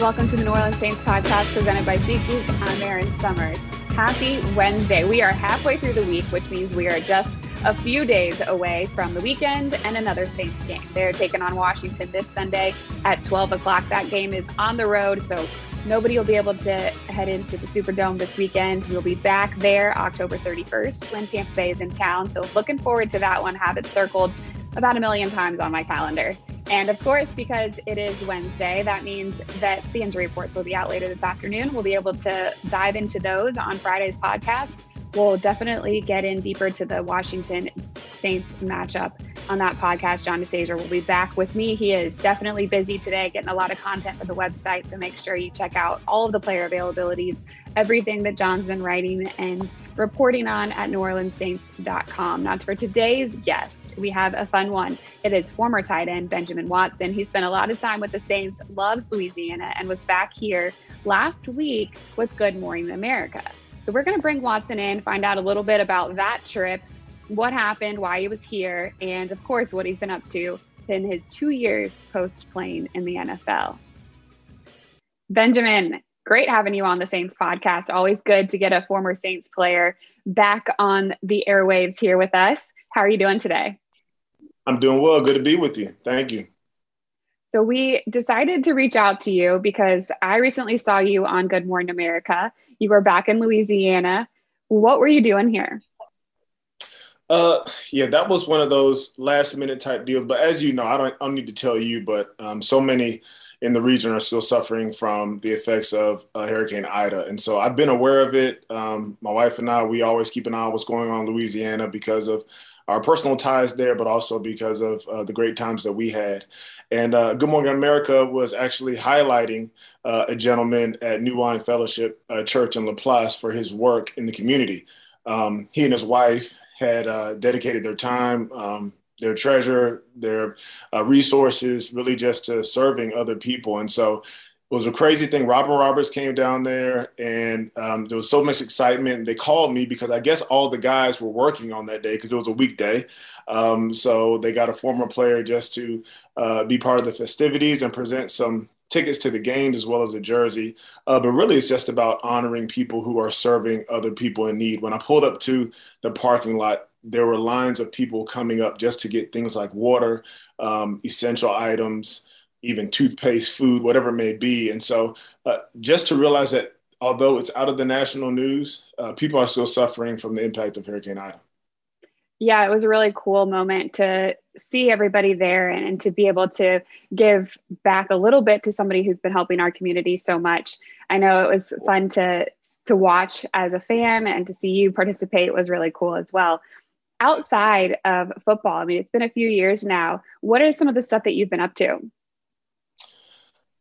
Welcome to the New Orleans Saints podcast presented by SeatGeek. I'm Erin Summers. Happy Wednesday. We are halfway through the week, which means we are just a few days away from the weekend and another Saints game. They're taking on Washington this Sunday at 12 o'clock. That game is on the road, so nobody will be able to head into the Superdome this weekend. We'll be back there October 31st when Tampa Bay is in town. So looking forward to that one. Have it circled about a million times on my calendar. And of course, because it is Wednesday, that means that the injury reports will be out later this afternoon. We'll be able to dive into those on Friday's podcast. We'll definitely get in deeper to the Washington Saints matchup on that podcast. John DeShazier will be back with me. He is definitely busy today, getting a lot of content for the website. So make sure you check out all of the player availabilities, everything that John's been writing and reporting on at NewOrleansSaints.com. Now, for today's guest, we have a fun one. It is former tight end Benjamin Watson. He spent a lot of time with the Saints, loves Louisiana, and was back here last week with Good Morning America. So we're going to bring Watson in, find out a little bit about that trip, what happened, why he was here, and of course, what he's been up to in his two years post playing in the NFL. Benjamin, great having you on the Saints podcast. Always good to get a former Saints player back on the airwaves here with us. How are you doing today? I'm doing well. Good to be with you. Thank you. So, we decided to reach out to you because I recently saw you on Good Morning America you were back in Louisiana. What were you doing here? Uh, yeah, that was one of those last minute type deals. But as you know, I don't, I don't need to tell you, but um, so many in the region are still suffering from the effects of uh, Hurricane Ida. And so I've been aware of it. Um, my wife and I, we always keep an eye on what's going on in Louisiana because of our personal ties there, but also because of uh, the great times that we had. And uh, Good Morning America was actually highlighting uh, a gentleman at New Wine Fellowship uh, Church in LaPlace for his work in the community. Um, he and his wife had uh, dedicated their time, um, their treasure, their uh, resources, really just to serving other people. And so it was a crazy thing. Robin Roberts came down there, and um, there was so much excitement. They called me because I guess all the guys were working on that day because it was a weekday. Um, so they got a former player just to uh, be part of the festivities and present some tickets to the games as well as a jersey. Uh, but really, it's just about honoring people who are serving other people in need. When I pulled up to the parking lot, there were lines of people coming up just to get things like water, um, essential items even toothpaste, food, whatever it may be. And so uh, just to realize that although it's out of the national news, uh, people are still suffering from the impact of Hurricane Ida. Yeah, it was a really cool moment to see everybody there and, and to be able to give back a little bit to somebody who's been helping our community so much. I know it was fun to to watch as a fan and to see you participate was really cool as well. Outside of football, I mean, it's been a few years now. What is some of the stuff that you've been up to?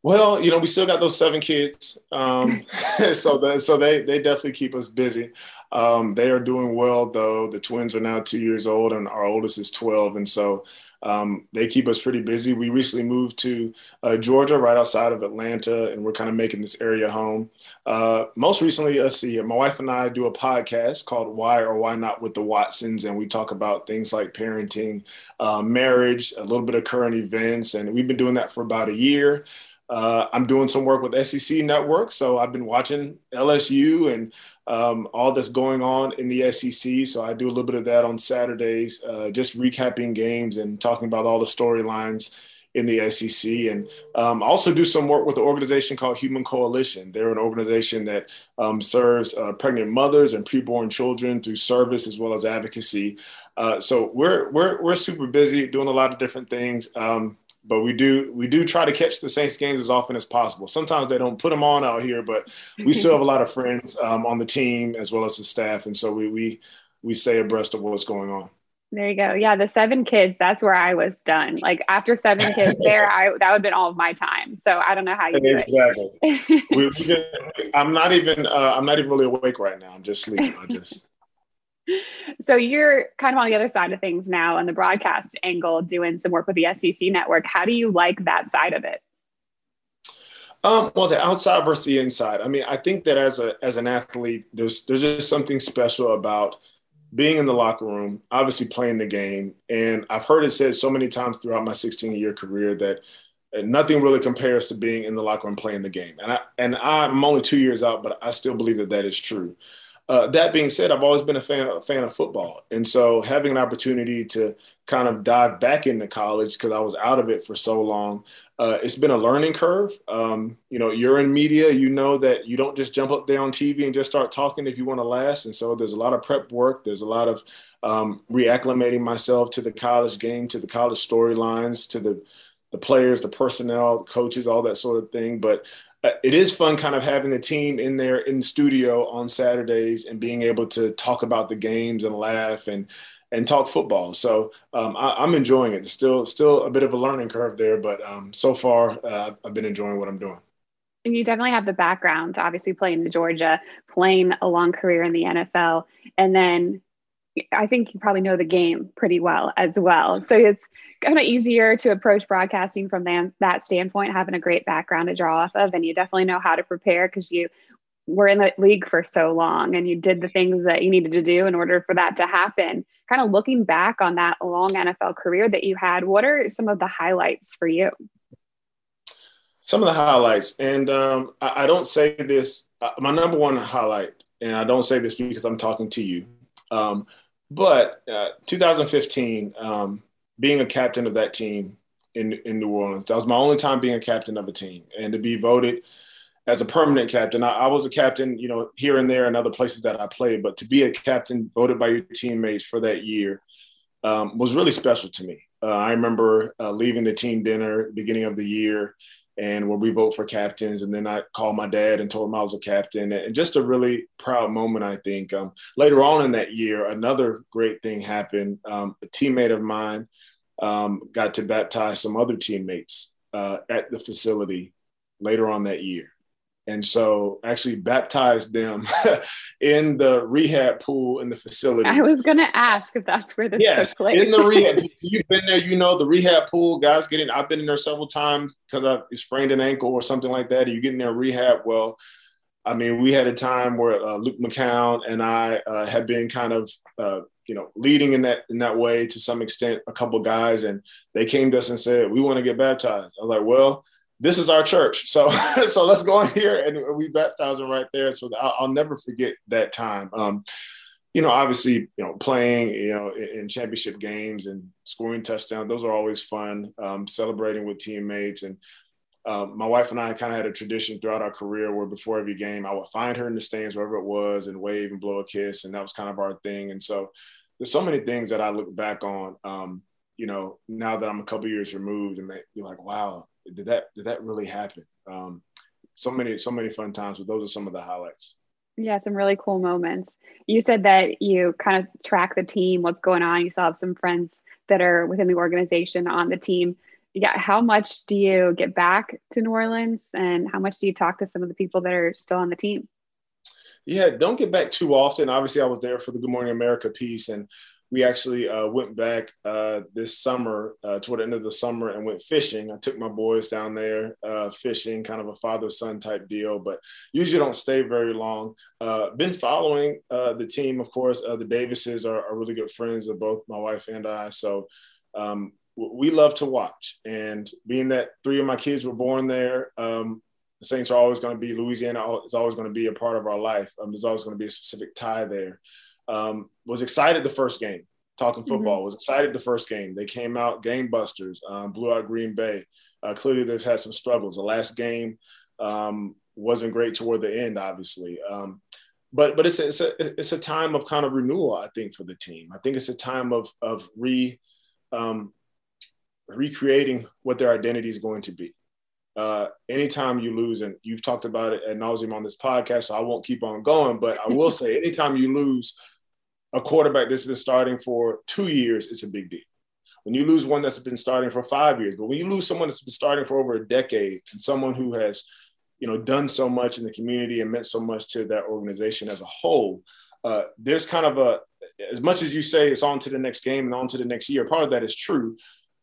Well, you know, we still got those seven kids, um, so that, so they they definitely keep us busy. Um, they are doing well though. The twins are now two years old, and our oldest is twelve, and so um, they keep us pretty busy. We recently moved to uh, Georgia, right outside of Atlanta, and we're kind of making this area home. Uh, most recently, let's see my wife and I do a podcast called Why or Why Not with the Watsons, and we talk about things like parenting, uh, marriage, a little bit of current events, and we've been doing that for about a year. Uh, I'm doing some work with SEC Network, so I've been watching LSU and um, all that's going on in the SEC. So I do a little bit of that on Saturdays, uh, just recapping games and talking about all the storylines in the SEC. And um, also do some work with an organization called Human Coalition. They're an organization that um, serves uh, pregnant mothers and preborn children through service as well as advocacy. Uh, so we're, we're, we're super busy doing a lot of different things. Um, but we do we do try to catch the Saints games as often as possible. Sometimes they don't put them on out here, but we still have a lot of friends um, on the team as well as the staff, and so we we we stay abreast of what's going on. There you go. Yeah, the seven kids. That's where I was done. Like after seven kids there, I that would have been all of my time. So I don't know how you do exactly. it. we just, I'm not even. Uh, I'm not even really awake right now. I'm just sleeping. I just so you're kind of on the other side of things now on the broadcast angle doing some work with the SEC network. How do you like that side of it? Um, well, the outside versus the inside. I mean, I think that as a as an athlete, there's there's just something special about being in the locker room, obviously playing the game. And I've heard it said so many times throughout my 16 year career that nothing really compares to being in the locker room playing the game. And I and I'm only two years out, but I still believe that that is true. Uh, that being said, I've always been a fan a fan of football, and so having an opportunity to kind of dive back into college because I was out of it for so long, uh, it's been a learning curve. Um, you know, you're in media, you know that you don't just jump up there on TV and just start talking if you want to last, and so there's a lot of prep work. There's a lot of um, reacclimating myself to the college game, to the college storylines, to the the players, the personnel, coaches, all that sort of thing. But it is fun kind of having the team in there in the studio on Saturdays and being able to talk about the games and laugh and and talk football. So um, I, am enjoying it. Still, still a bit of a learning curve there, but um, so far uh, I've been enjoying what I'm doing. And you definitely have the background, obviously playing in Georgia, playing a long career in the NFL, and then I think you probably know the game pretty well as well. So it's kind of easier to approach broadcasting from that, that standpoint, having a great background to draw off of. And you definitely know how to prepare because you were in the league for so long and you did the things that you needed to do in order for that to happen. Kind of looking back on that long NFL career that you had, what are some of the highlights for you? Some of the highlights, and um, I, I, don't say this, uh, my number one highlight, and I don't say this because I'm talking to you. Um, but uh, 2015, um, being a captain of that team in, in New Orleans, that was my only time being a captain of a team. And to be voted as a permanent captain, I, I was a captain, you know, here and there and other places that I played, but to be a captain voted by your teammates for that year um, was really special to me. Uh, I remember uh, leaving the team dinner beginning of the year and where we vote for captains. And then I called my dad and told him I was a captain. And just a really proud moment, I think. Um, later on in that year, another great thing happened. Um, a teammate of mine um, got to baptize some other teammates uh, at the facility later on that year and so actually baptized them in the rehab pool in the facility. I was going to ask if that's where this yes, took place. in the rehab. You've been there, you know the rehab pool. Guys getting. I've been in there several times because I sprained an ankle or something like that. You get in there rehab. Well, I mean, we had a time where uh, Luke McCown and I uh, had been kind of. Uh, you know, leading in that in that way to some extent, a couple guys, and they came to us and said, "We want to get baptized." I was like, "Well, this is our church. So, so let's go in here and we baptize them right there. So I'll, I'll never forget that time. Um, you know, obviously, you know, playing, you know, in, in championship games and scoring touchdowns, those are always fun. Um, celebrating with teammates and uh, my wife and I kind of had a tradition throughout our career where before every game, I would find her in the stands wherever it was and wave and blow a kiss, and that was kind of our thing. And so, there's so many things that I look back on. Um, you know, now that I'm a couple years removed, and be like, wow, did that did that really happen? Um, so many so many fun times, but those are some of the highlights. Yeah, some really cool moments. You said that you kind of track the team, what's going on. You still have some friends that are within the organization on the team. Yeah, how much do you get back to New Orleans, and how much do you talk to some of the people that are still on the team? Yeah, don't get back too often. Obviously, I was there for the Good Morning America piece, and we actually uh, went back uh, this summer uh, toward the end of the summer and went fishing. I took my boys down there uh, fishing, kind of a father son type deal, but usually don't stay very long. Uh, been following uh, the team, of course. the Davises are, are, really good friends of both my wife and I, so um, we love to watch. And being that three of my kids were born there, um, the Saints are always going to be Louisiana is always going to be a part of our life. Um, there's always going to be a specific tie there. Um, was excited the first game, talking mm-hmm. football. Mm-hmm. Was excited the first game. They came out game busters, um, blew out Green Bay. Uh, clearly, they've had some struggles. The last game um, wasn't great toward the end, obviously. Um, but but it's a, it's a it's a time of kind of renewal, I think, for the team. I think it's a time of of re um, recreating what their identity is going to be. Uh, anytime you lose, and you've talked about it at nauseum on this podcast, so I won't keep on going, but I will say, anytime you lose a quarterback that's been starting for two years, it's a big deal. When you lose one that's been starting for five years, but when you lose someone that's been starting for over a decade and someone who has, you know, done so much in the community and meant so much to that organization as a whole, uh, there's kind of a, as much as you say it's on to the next game and on to the next year, part of that is true,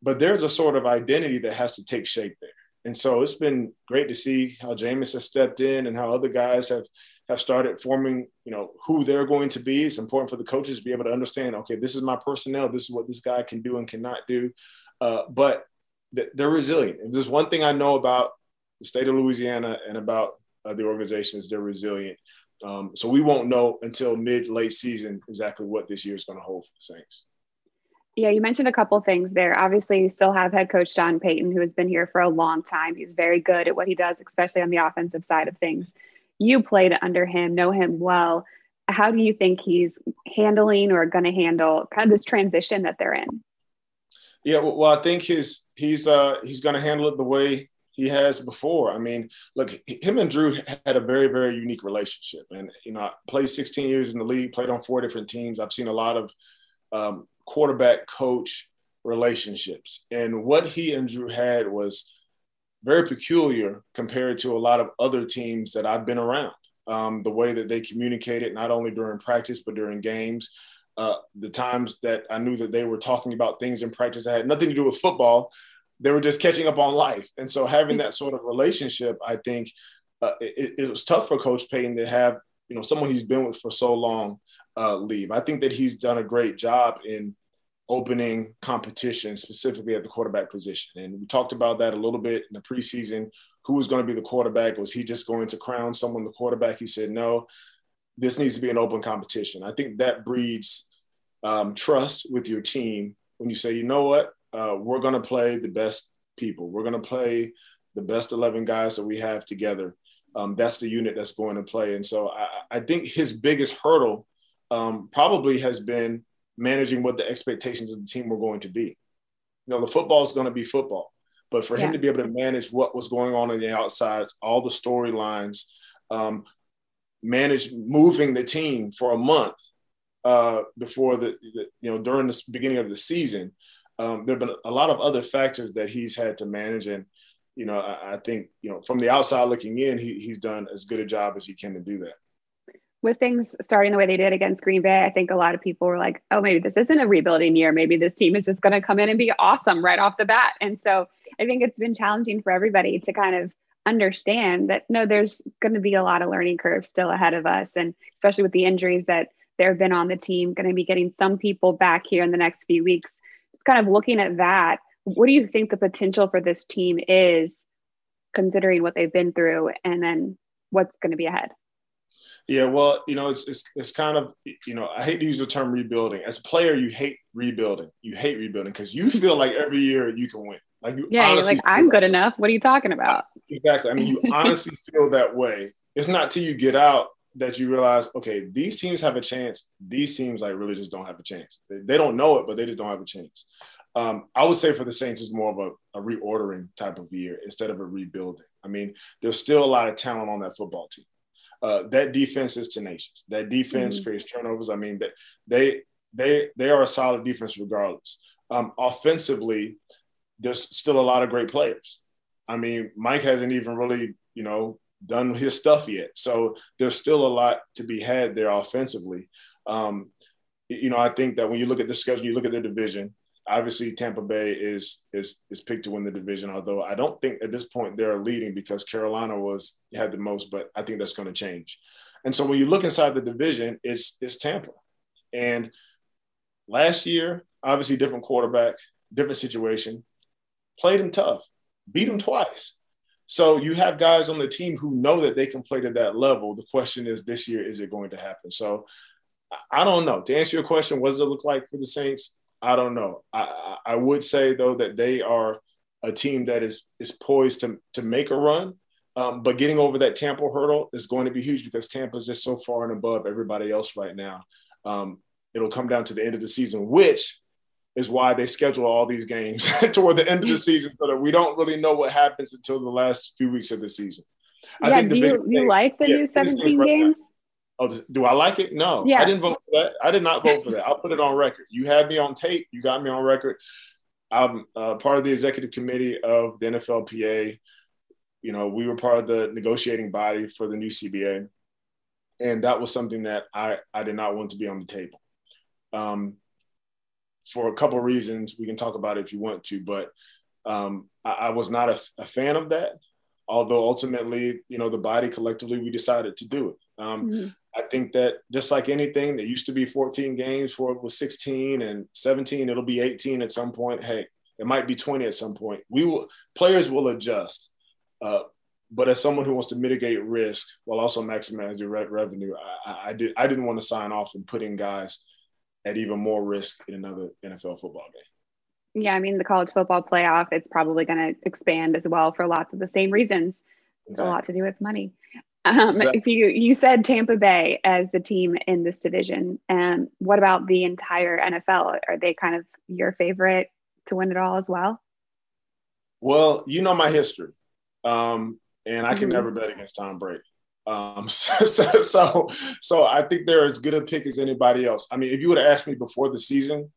but there's a sort of identity that has to take shape there. And so it's been great to see how Jameis has stepped in and how other guys have have started forming, you know, who they're going to be. It's important for the coaches to be able to understand, okay, this is my personnel. This is what this guy can do and cannot do. Uh, but they're resilient. And there's one thing I know about the state of Louisiana and about uh, the organization is they're resilient. Um, so we won't know until mid late season exactly what this year is going to hold for the Saints. Yeah, you mentioned a couple things there. Obviously, you still have head coach Sean Payton, who has been here for a long time. He's very good at what he does, especially on the offensive side of things. You played under him, know him well. How do you think he's handling or going to handle kind of this transition that they're in? Yeah, well, I think his he's uh he's going to handle it the way he has before. I mean, look, him and Drew had a very, very unique relationship. And, you know, I played 16 years in the league, played on four different teams. I've seen a lot of um, quarterback coach relationships. And what he and Drew had was very peculiar compared to a lot of other teams that I've been around. Um, the way that they communicated, not only during practice, but during games. Uh, the times that I knew that they were talking about things in practice that had nothing to do with football, they were just catching up on life. And so having that sort of relationship, I think uh, it, it, was tough for Coach Payton to have, you know, someone he's been with for so long uh, leave. I think that he's done a great job in opening competition, specifically at the quarterback position. And we talked about that a little bit in the preseason. Who was going to be the quarterback? Was he just going to crown someone the quarterback? He said, no, this needs to be an open competition. I think that breeds um, trust with your team when you say, you know what, uh, we're going to play the best people. We're going to play the best 11 guys that we have together. Um, that's the unit that's going to play. And so I, I think his biggest hurdle um, probably has been managing what the expectations of the team were going to be. You know, the football is going to be football, but for yeah. him to be able to manage what was going on on the outside, all the storylines, um, manage moving the team for a month uh, before the, the, you know during the beginning of the season, um, there have been a lot of other factors that he's had to manage. And, you know, I, I think, you know, from the outside looking in, he, he's done as good a job as he can to do that. With things starting the way they did against Green Bay, I think a lot of people were like, oh, maybe this isn't a rebuilding year. Maybe this team is just going to come in and be awesome right off the bat. And so I think it's been challenging for everybody to kind of understand that no, there's going to be a lot of learning curves still ahead of us. And especially with the injuries that there have been on the team, going to be getting some people back here in the next few weeks It's kind of looking at that, what do you think the potential for this team is, considering what they've been through, and then what's going to be ahead? Yeah, well, you know, it's, it's it's kind of you know I hate to use the term rebuilding. As a player, you hate rebuilding. You hate rebuilding because you feel like every year you can win. Like you yeah, you're like I'm good enough. What are you talking about? Exactly. I mean, you honestly feel that way. It's not till you get out that you realize, okay, these teams have a chance. These teams like really just don't have a chance. They, they don't know it, but they just don't have a chance. Um, I would say for the Saints it's more of a, a, reordering type of year instead of a rebuilding. I mean, there's still a lot of talent on that football team. Uh, that defense is tenacious. That defense mm-hmm. creates turnovers. I mean, they they they are a solid defense regardless. Um, offensively, there's still a lot of great players. I mean, Mike hasn't even really, you know, done his stuff yet. So there's still a lot to be had there offensively. Um, you know, I think that when you look at the schedule, you look at their division. Obviously, Tampa Bay is is is picked to win the division. Although I don't think at this point they're leading because Carolina was had the most, but I think that's going to change. And so when you look inside the division, it's it's Tampa. And last year, obviously different quarterback, different situation, played him tough, beat him twice. So you have guys on the team who know that they can play to that level. The question is this year, is it going to happen? So I don't know. To answer your question, what does it look like for the Saints? I don't know. I, I would say though that they are a team that is is poised to to make a run. Um, but getting over that Tampa hurdle is going to be huge because Tampa is just so far and above everybody else right now. Um, it'll come down to the end of the season, which is why they schedule all these games toward the end of the season so that we don't really know what happens until the last few weeks of the season. I yeah, do you, you like the yeah, new 17 games? Oh, do I like it? No, yeah. I didn't vote for that. I did not vote for that. I'll put it on record. You had me on tape. You got me on record. I'm uh, part of the executive committee of the NFLPA. You know, we were part of the negotiating body for the new CBA, and that was something that I I did not want to be on the table. Um, for a couple of reasons. We can talk about it if you want to, but um, I, I, was not a, a, fan of that. Although ultimately, you know, the body collectively we decided to do it. Um, mm-hmm. I think that just like anything, that used to be 14 games, for it was 16 and 17. It'll be 18 at some point. Hey, It might be 20 at some point. We will players will adjust. Uh, but as someone who wants to mitigate risk while also maximizing re- revenue, I, I, did I didn't want to sign off and putting guys at even more risk in another NFL football game. Yeah, I mean the college football playoff, it's probably going to expand as well for lots of the same reasons. It's exactly. a lot to do with money. Um. If you you said Tampa Bay as the team in this division, and what about the entire NFL? Are they kind of your favorite to win it all as well? Well, you know my history. Um, and I can mm-hmm. never bet against Tom Brady. Um, so, so, so, I think they're as good a pick as anybody else. I mean, if you would have asked me before the season,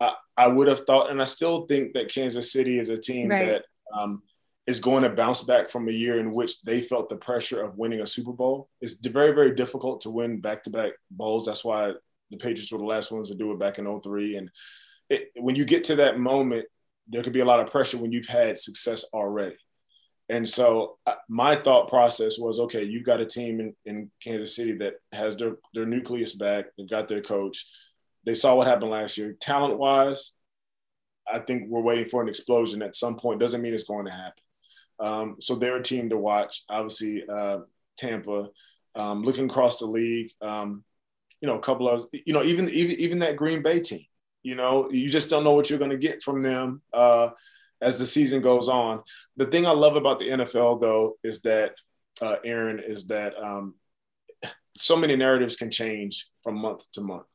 I, I would have thought, and I still think that Kansas City is a team right. that um, is going to bounce back from a year in which they felt the pressure of winning a Super Bowl. It's very, very difficult to win back-to-back bowls. That's why the Patriots were the last ones to do it back in 03. And it, when you get to that moment, there could be a lot of pressure when you've had success already. And so uh, my thought process was, okay, you've got a team in, in Kansas City that has their, their nucleus back. They've got their coach. They saw what happened last year. Talent wise, I think we're waiting for an explosion at some point. Doesn't mean it's going to happen. Um, so they're a team to watch. Obviously, uh, Tampa. Um, looking across the league, um, you know, a couple of, you know, even even even that Green Bay team. You know, you just don't know what you're going to get from them. Uh, as the season goes on. The thing I love about the NFL, though, is that uh, Erin is that um, so many narratives can change from month to month,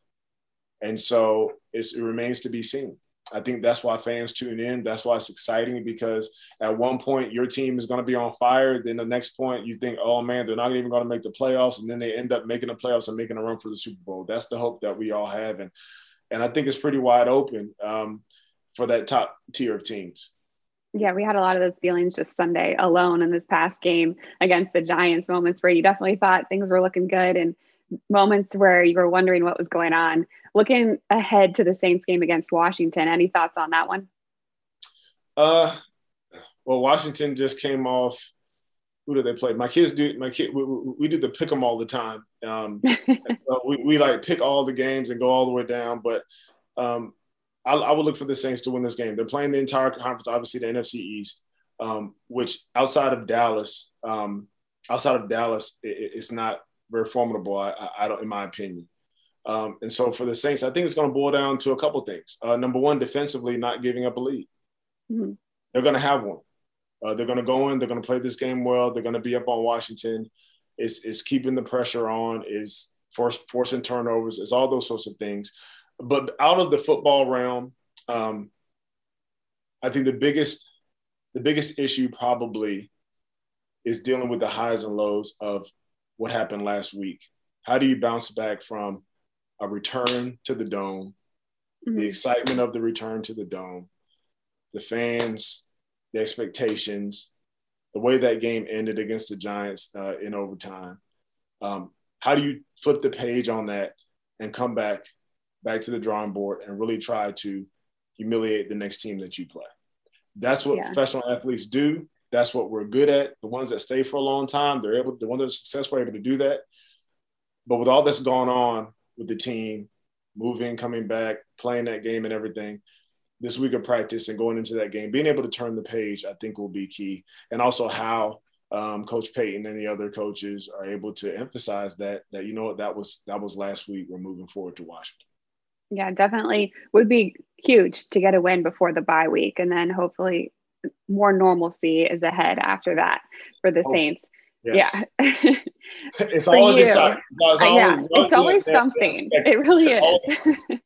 and so it remains to be seen. I think that's why fans tune in. That's why it's exciting because at one point your team is going to be on fire. Then the next point you think, oh man, they're not even going to make the playoffs, and then they end up making the playoffs and making a run for the Super Bowl. That's the hope that we all have, and and I think it's pretty wide open. Um, for that top tier of teams. Yeah, we had a lot of those feelings just Sunday alone in this past game against the Giants. Moments where you definitely thought things were looking good, and moments where you were wondering what was going on. Looking ahead to the Saints game against Washington, any thoughts on that one? Uh, well, Washington just came off. Who did they play? My kids do. My kid, we, we do the pick them all the time. Um, we, we like pick all the games and go all the way down. But um, I, I, would look for the Saints to win this game. They're playing the entire conference, obviously the NFC East, um, which outside of Dallas, um, outside of Dallas, it, it's not very formidable. I, I, don't, in my opinion. Um, and so for the Saints, I think it's going to boil down to a couple things. Uh, number one, defensively, not giving up a lead. Mm-hmm. They're going to have one. Uh, they're going to go in. They're going to play this game well. They're going to be up on Washington. It's, it's keeping the pressure on. Is force, forcing turnovers. It's all those sorts of things but out of the football realm, um, I think the biggest the biggest issue probably is dealing with the highs and lows of what happened last week. How do you bounce back from a return to the dome, mm-hmm. the excitement of the return to the dome, the fans, the expectations, the way that game ended against the Giants uh, in overtime? Um, how do you flip the page on that and come back back to the drawing board and really try to humiliate the next team that you play. That's what yeah. professional athletes do. That's what we're good at. The ones that stay for a long time, they're able. The ones that are successful are able to do that. But with all that's going on with the team, moving, coming back, playing that game, and everything, this week of practice and going into that game, being able to turn the page, I think will be key. And also how um, Coach Payton and the other coaches are able to emphasize that that you know what that was that was last week. We're moving forward to Washington. Yeah, definitely would be huge to get a win before the bye week. And then hopefully more normalcy is ahead after that for the Saints. Yes. Yeah. it's always you, exciting. It's always, yeah, it's always something. it really is.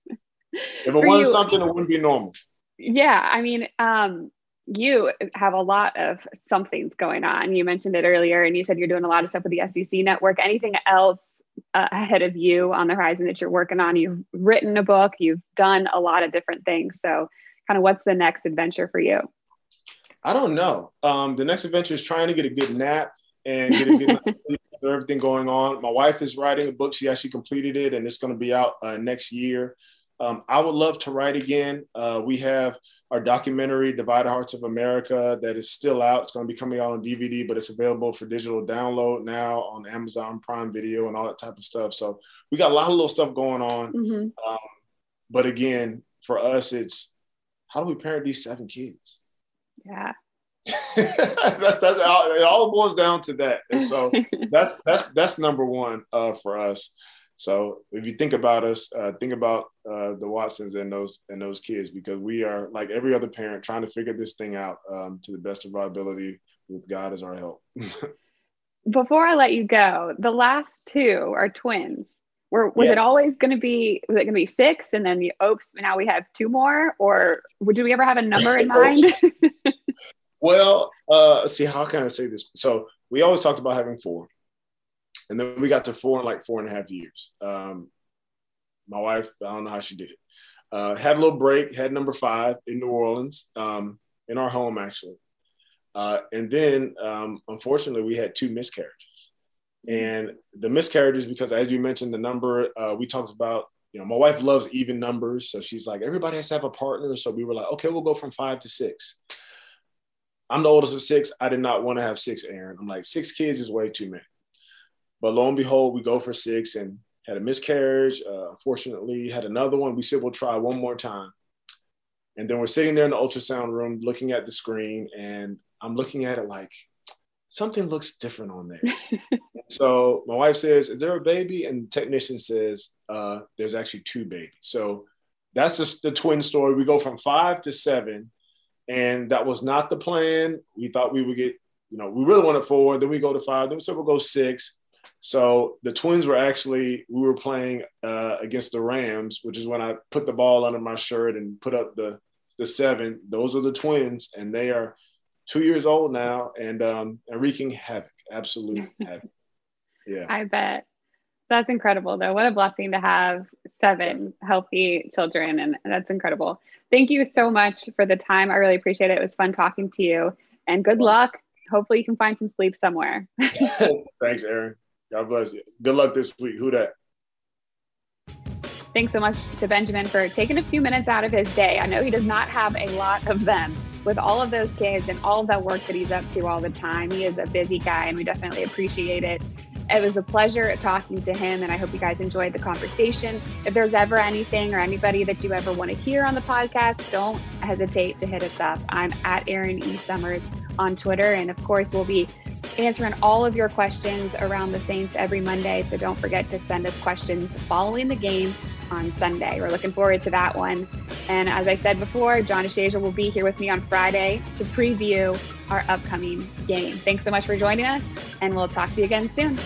if it wasn't something, it wouldn't be normal. Yeah. I mean, um, you have a lot of somethings going on. You mentioned it earlier, and you said you're doing a lot of stuff with the SEC network. Anything else uh, ahead of you on the horizon that you're working on. You've written a book, you've done a lot of different things. So, kind of what's the next adventure for you? I don't know. Um, the next adventure is trying to get a good nap and get a good everything going on. My wife is writing a book. She actually completed it, and it's going to be out uh, next year. Um, I would love to write again. Uh, we have our documentary, Divided Hearts of America, that is still out. It's going to be coming out on DVD, but it's available for digital download now on Amazon Prime Video and all that type of stuff. So we got a lot of little stuff going on. Mm-hmm. Um, but again, for us, it's how do we parent these seven kids? Yeah. that's that's all, it all boils down to that. And so that's that's that's number one uh, for us. So if you think about us, uh, think about uh, the Watsons and those and those kids because we are like every other parent trying to figure this thing out um, to the best of our ability with God as our help. Before I let you go, the last two are twins. Were, was yeah. it always going to be was it going to be six and then the oops now we have two more or would we ever have a number in mind well uh see how can i say this so we always talked about having four and then we got to four in like four and a half years. Um, my wife, I don't know how she did it. Uh, had a little break, had number five in New Orleans, um, in our home actually. Uh, and then, um, unfortunately, we had two miscarriages. And the miscarriages, because as you mentioned, the number uh, we talked about, you know, my wife loves even numbers. So she's like, everybody has to have a partner. So we were like, okay, we'll go from five to six. I'm the oldest of six. I did not want to have six, Erin. I'm like, six kids is way too many. But lo and behold, we go for six and had a miscarriage. Uh, unfortunately, had another one. We said we'll try one more time. And then we're sitting there in the ultrasound room looking at the screen, and I'm looking at it like something looks different on there. so my wife says, Is there a baby? And the technician says, uh, There's actually two babies. So that's just the twin story. We go from five to seven, and that was not the plan. We thought we would get, you know, we really wanted four. Then we go to five. Then we said we'll go six. So the Twins were actually we were playing uh, against the Rams, which is when I put the ball under my shirt and put up the the seven. Those are the Twins, and they are two years old now and um, and wreaking havoc, absolute havoc. Yeah, I bet. That's incredible, though. What a blessing to have seven healthy children, and that's incredible. Thank you so much for the time. I really appreciate it. It was fun talking to you, and good luck. Hopefully, you can find some sleep somewhere. Thanks, Erin. God bless you. Good luck this week. Who that? Thanks so much to Benjamin for taking a few minutes out of his day. I know he does not have a lot of them. With all of those kids and all of that work that he's up to all the time, he is a busy guy, and we definitely appreciate it. It was a pleasure talking to him, and I hope you guys enjoyed the conversation. If there's ever anything or anybody that you ever want to hear on the podcast, don't hesitate to hit us up. I'm at Erin E. Summers on Twitter, and of course, we'll be answering all of your questions around the Saints every Monday. So don't forget to send us questions following the game on Sunday. We're looking forward to that one. And as I said before, John DeShazier will be here with me on Friday to preview our upcoming game. Thanks so much for joining us, and we'll talk to you again soon.